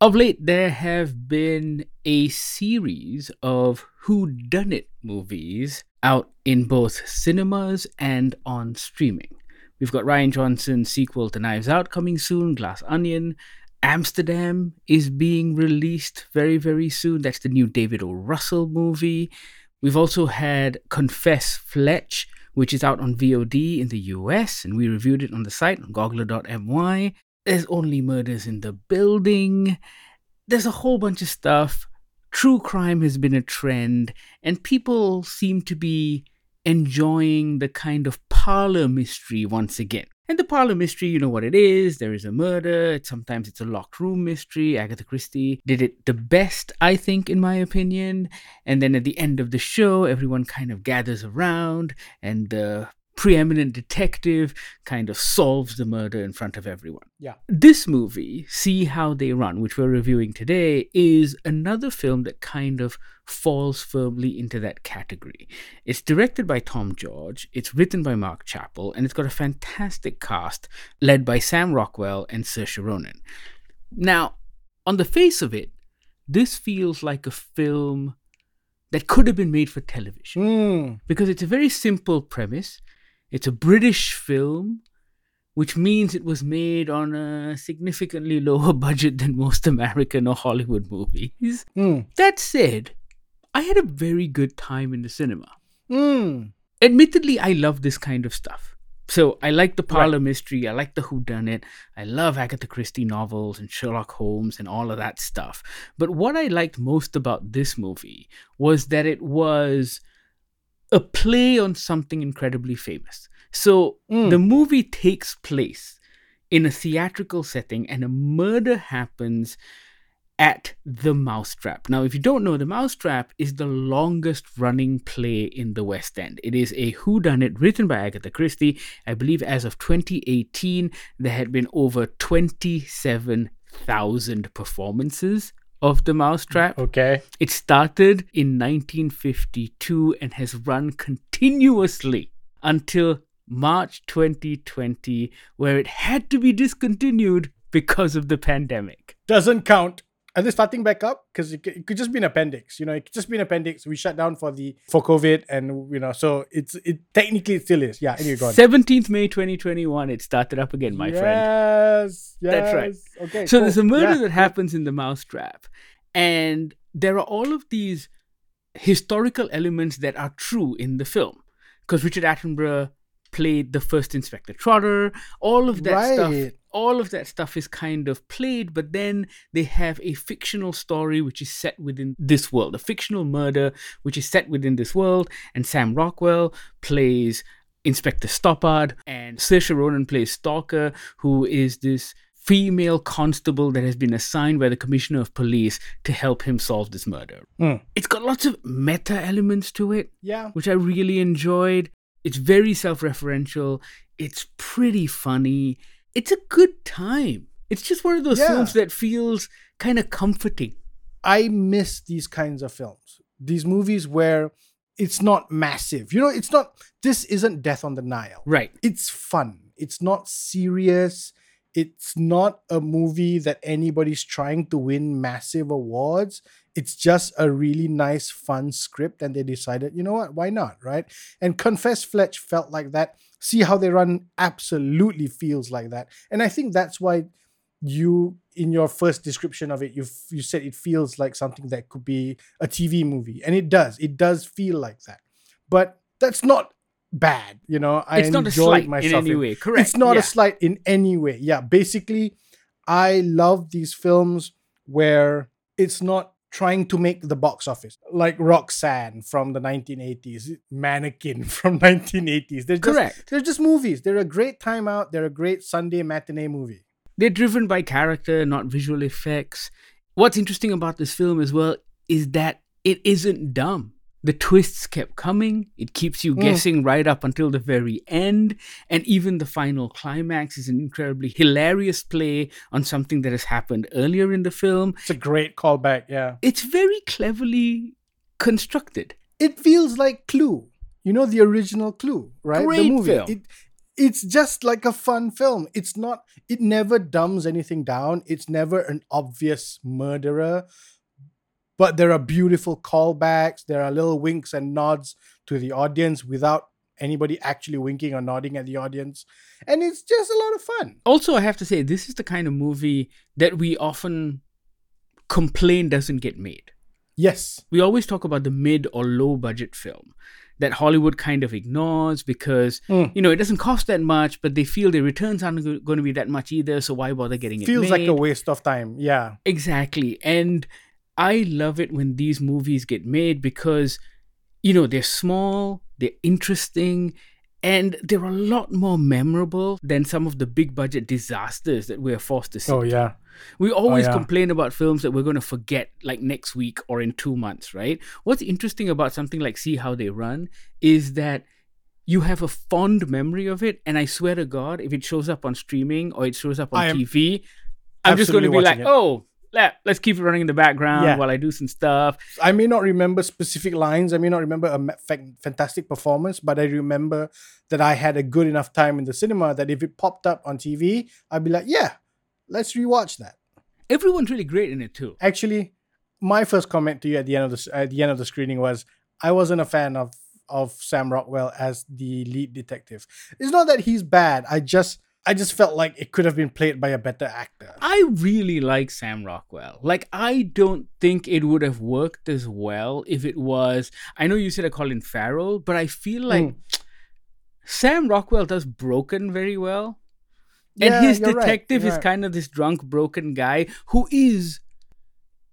Of late, there have been a series of whodunit movies out in both cinemas and on streaming. We've got Rian Johnson's sequel to Knives Out coming soon, Glass Onion. Amsterdam is being released very, very soon. That's the new David O. Russell movie. We've also had Confess Fletch, which is out on VOD in the US, and we reviewed it on the site on goggler.my. There's only murders in the building. There's a whole bunch of stuff. True crime has been a trend, and people seem to be enjoying the kind of parlor mystery once again. And the parlor mystery, you know what it is. There is a murder. Sometimes it's a locked room mystery. Agatha Christie did it the best, I think, in my opinion. And then at the end of the show, everyone kind of gathers around, and the preeminent detective kind of solves the murder in front of everyone. Yeah. This movie, See How They Run, which we're reviewing today, is another film that kind of falls firmly into that category. It's directed by Tom George, it's written by Mark Chappell, and it's got a fantastic cast led by Sam Rockwell and Saoirse Ronan. Now, on the face of it, this feels like a film that could have been made for television Mm. because it's a very simple premise. It's a British film, which means it was made on a significantly lower budget than most American or Hollywood movies. Mm. That said, I had a very good time in the cinema. Mm. Admittedly, I love this kind of stuff. So I like the parlor mystery, I like the whodunit, I love Agatha Christie novels and Sherlock Holmes and all of that stuff. But what I liked most about this movie was that it was a play on something incredibly famous. So Mm. the movie takes place in a theatrical setting and a murder happens at the Mousetrap. Now, if you don't know, the Mousetrap is the longest running play in the West End. It is a whodunit written by Agatha Christie. I believe as of 2018, there had been over 27,000 performances of the Mousetrap. Okay. It started in 1952 and has run continuously until March 2020, where it had to be discontinued because of the pandemic. Doesn't count. Are they starting back up? Because it, could- it could just be an appendix. You know, it could just be an appendix. We shut down for the for COVID, and you know, so it's it technically it still is. Yeah. Anyway, go on. 17th May 2021, it started up again, my friend. Yes. Yes. That's right. Okay. So cool. there's a murder Yeah. that happens in the mousetrap, and there are all of these historical elements that are true in the film. Because Richard Attenborough played the first Inspector Trotter, all of that stuff. All of that stuff is kind of played, but then they have a fictional story which is set within this world, a fictional murder which is set within this world, and Sam Rockwell plays Inspector Stoppard, and Saoirse Ronan plays Stalker, who is this female constable that has been assigned by the commissioner of police to help him solve this murder. Mm. It's got lots of meta elements to it, Yeah. which I really enjoyed. It's very self referential, it's pretty funny, it's a good time. It's just one of those Yeah. films that feels kind of comforting. I miss these kinds of films. These movies where it's not massive. You know, it's not. This isn't Death on the Nile. Right. it's fun. It's not serious. It's not a movie that anybody's trying to win massive awards. It's just a really nice, fun script, and they decided, you know what, why not, right? And Confess Fletch felt like that. See how they run absolutely feels like that, and I think that's why you, in your first description of it, you you said it feels like something that could be a TV movie, and it does. It does feel like that, but that's not bad. You know, I it's not a enjoyed slight in myself any way. Correct. it's not Yeah. a slight in any way. Yeah, basically, I love these films where it's not trying to make the box office, like Roxanne from the 1980s, Mannequin from 1980s. They're just, Correct. They're just movies. They're a great time out. They're a great Sunday matinee movie. They're driven by character, not visual effects. What's interesting about this film as well is that it isn't dumb. The twists kept coming. It keeps you Mm. guessing right up until the very end. And even the final climax is an incredibly hilarious play on something that has happened earlier in the film. It's a great callback. Yeah, It's very cleverly constructed. it feels like Clue. You know the original Clue, right? Great the movie. film. It it's just like a fun film. It's not, it never dumbs anything down. It's never an obvious murderer, but there are beautiful callbacks. There are little winks and nods to the audience without anybody actually winking or nodding at the audience. And it's just a lot of fun. Also, I have to say, this is the kind of movie that we often complain doesn't get made. Yes. We always talk about the mid or low budget film that Hollywood kind of ignores because Mm. you know it doesn't cost that much, but they feel the returns aren't going to be that much either. So why bother getting it Feels like a waste of time. Yeah. Exactly. And I love it when these movies get made because, you know, they're small, they're interesting, and they're a lot more memorable than some of the big budget disasters that we're forced to see. Oh, yeah. We always yeah. complain about films that we're going to forget like next week or in two months, right? What's interesting about something like See How They Run is that you have a fond memory of it. And I swear to God, if it shows up on streaming or it shows up on TV, I'm just going to be like, it. oh, let, let's keep it running in the background Yeah. while I do some stuff. I may not remember specific lines. I may not remember a fa- fantastic performance, but I remember that I had a good enough time in the cinema that if it popped up on TV, I'd be like, yeah, let's rewatch that. Everyone's really great in it too. Actually, my first comment to you at the end of the at the end of the screening was I wasn't a fan of of Sam Rockwell as the lead detective. It's not that he's bad. I just I just felt like it could have been played by a better actor. I really like Sam Rockwell. Like, I don't think it would have worked as well if it was. I know you said a Colin Farrell, but I feel like Mm. Sam Rockwell does Broken very well. And Yeah, his you're right, detective is right. kind of this drunk, broken guy who is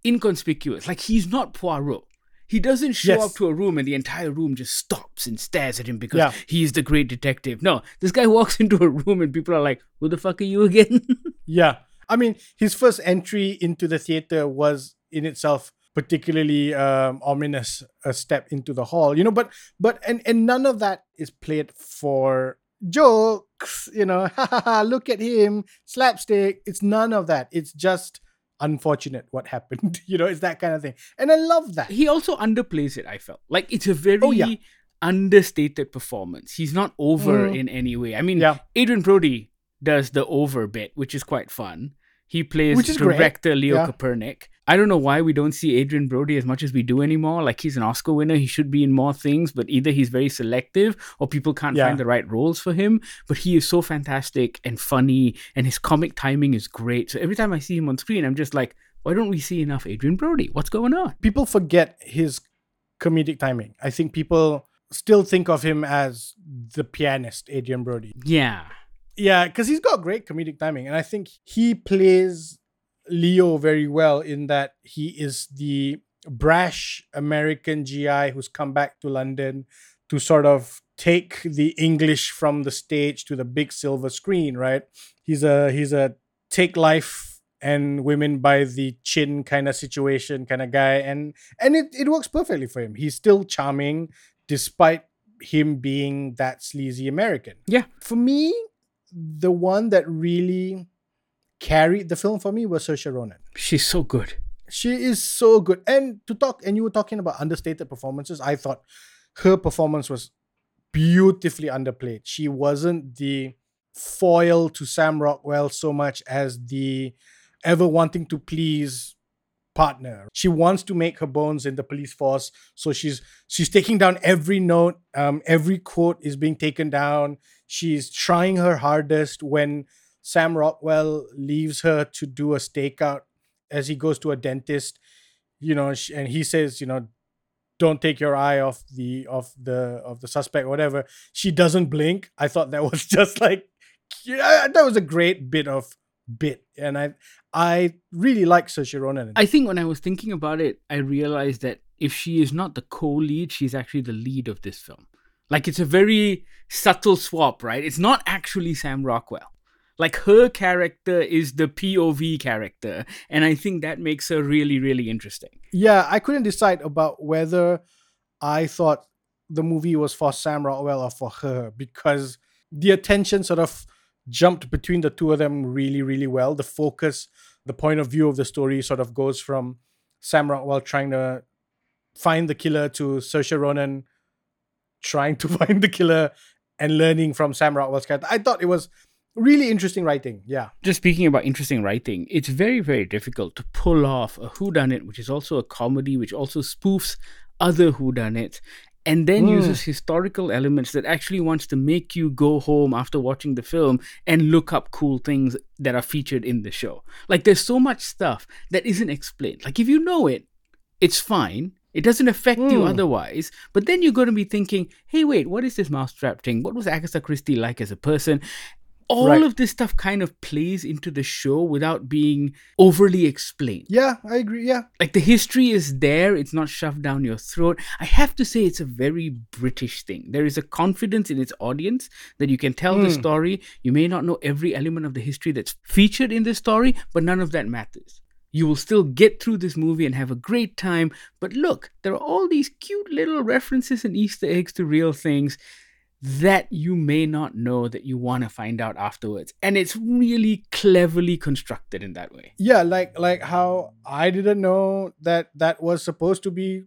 inconspicuous. Like, he's not Poirot. He doesn't show Yes. up to a room and the entire room just stops and stares at him because Yeah. he's the great detective. No, this guy walks into a room and people are like, Who the fuck are you again? Yeah. I mean, his first entry into the theater was in itself particularly um, ominous a step into the hall, you know, but but and and none of that is played for jokes, you know, ha ha ha, look at him, slapstick. It's none of that. It's just unfortunate what happened, you know, it's that kind of thing. And I love that. he also underplays it i felt like it's a very Oh, yeah. understated performance he's not over Mm. in any way i mean Yeah. adrien brody does the over bit which is quite fun he plays is great. director leo Yeah. Köpernick. I don't know why we don't see Adrien Brody as much as we do anymore. Like he's an Oscar winner, he should be in more things, but either he's very selective or people can't Yeah. find the right roles for him. But he is so fantastic and funny, and his comic timing is great. So every time I see him on screen, I'm just like, why don't we see enough Adrien Brody? What's going on? People forget his comedic timing. I think people still think of him as the pianist, Adrien Brody. Yeah. Yeah, because he's got great comedic timing, and I think he plays Leo very well in that he is the brash American GI who's come back to London to sort of take the English from the stage to the big silver screen, right? He's a he's a take life and women by the chin kind of situation kind of guy and and it, it works perfectly for him. He's still charming despite him being that sleazy American. Yeah. For me, the one that really carried the film for me was Saoirse Ronan. She's so good. She is so good. And to talk, and you were talking about understated performances. I thought her performance was beautifully underplayed. She wasn't the foil to Sam Rockwell so much as the ever wanting to please partner. She wants to make her bones in the police force, so she's she's taking down every note. Um, every quote is being taken down. She's trying her hardest when Sam Rockwell leaves her to do a stakeout as he goes to a dentist. You know, and he says, you know, don't take your eye off the of the of the suspect, whatever. She doesn't blink. I thought that was just like, yeah, that was a great bit of bit, and I I really like Saoirse Ronan. I think when I was thinking about it, I realized that if she is not the co-lead, she's actually the lead of this film. Like it's a very subtle swap, right? It's not actually Sam Rockwell. Like her character is the POV character, and I think that makes her really, really interesting. Yeah, I couldn't decide about whether I thought the movie was for Sam Rockwell or for her because the attention sort of jumped between the two of them really, really well. The focus, the point of view of the story sort of goes from Sam Rockwell trying to find the killer to Saoirse Ronan trying to find the killer and learning from Sam Rockwell's character. I thought it was really interesting writing. Yeah. Just speaking about interesting writing, it's very, very difficult to pull off a whodunit, which is also a comedy, which also spoofs other whodunits, and then Mm. uses historical elements that actually wants to make you go home after watching the film and look up cool things that are featured in the show. Like there's so much stuff that isn't explained. Like if you know it, it's fine. It doesn't affect you Mm. otherwise. But then you're going to be thinking, hey, wait, what is this mousetrap thing? What was Agatha Christie like as a person? All Right. of this stuff kind of plays into the show without being overly explained. Yeah, I agree. Yeah. Like the history is there, it's not shoved down your throat. I have to say, it's a very British thing. There is a confidence in its audience that you can tell the Mm. story. You may not know every element of the history that's featured in the story, but none of that matters. You will still get through this movie and have a great time. But look, there are all these cute little references and Easter eggs to real things that you may not know that you want to find out afterwards. And it's really cleverly constructed in that way. Yeah, like like how I didn't know that that was supposed to be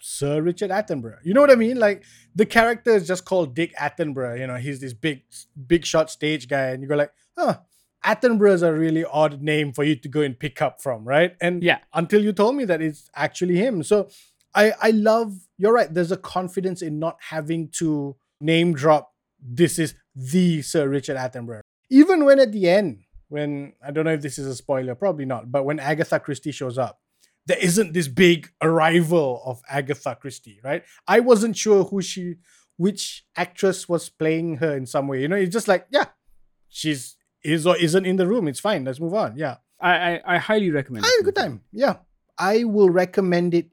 Sir Richard Attenborough. You know what I mean? Like the character is just called Dick Attenborough. You know, he's this big big shot stage guy, and you go like, huh. Attenborough is a really odd name for you to go and pick up from, right? And Yeah. until you told me that it's actually him. So I I love you're right. There's a confidence in not having to name drop this is the Sir Richard Attenborough. Even when at the end, when I don't know if this is a spoiler, probably not, but when Agatha Christie shows up, there isn't this big arrival of Agatha Christie, right? I wasn't sure who she which actress was playing her in some way. You know, it's just like, yeah, she's is or isn't in the room. It's fine. Let's move on. Yeah. I, I, I highly recommend I had a good time. Yeah. I will recommend it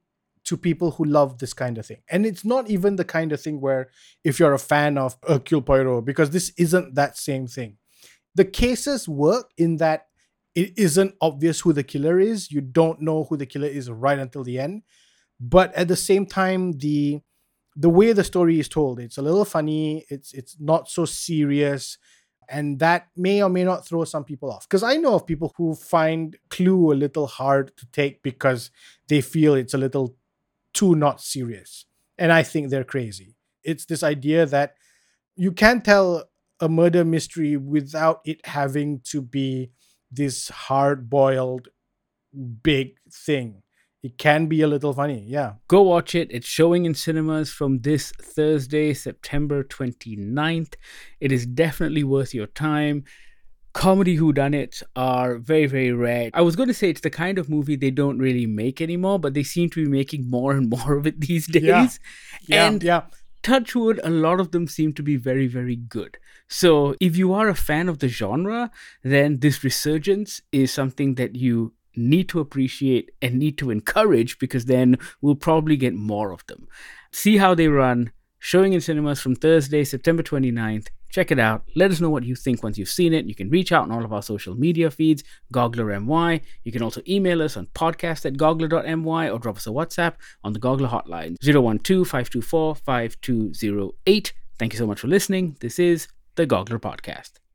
to people who love this kind of thing. And it's not even the kind of thing where if you're a fan of Hercule Poirot, because this isn't that same thing. The cases work in that it isn't obvious who the killer is. You don't know who the killer is right until the end. But at the same time, the the way the story is told, it's a little funny, it's it's not so serious and that may or may not throw some people off because i know of people who find clue a little hard to take because they feel it's a little too not serious and i think they're crazy it's this idea that you can tell a murder mystery without it having to be this hard boiled big thing it can be a little funny yeah Go watch it. It's showing in cinemas from this Thursday, September 29th. It is definitely worth your time. Comedy whodunits are very, very rare. I was going to say it's the kind of movie they don't really make anymore, but they seem to be making more and more of it these days. Yeah. yeah And yeah Touchwood, a lot of them seem to be very, very good. So, if you are a fan of the genre, then this resurgence is something that you need to appreciate and need to encourage because then we'll probably get more of them. See how they run. Showing in cinemas from Thursday, September 29th. Check it out. Let us know what you think once you've seen it. You can reach out on all of our social media feeds, GogglerMY. You can also email us on podcast at goggler.my or drop us a WhatsApp on the Goggler hotline 012 524 5208. Thank you so much for listening. This is the Goggler Podcast.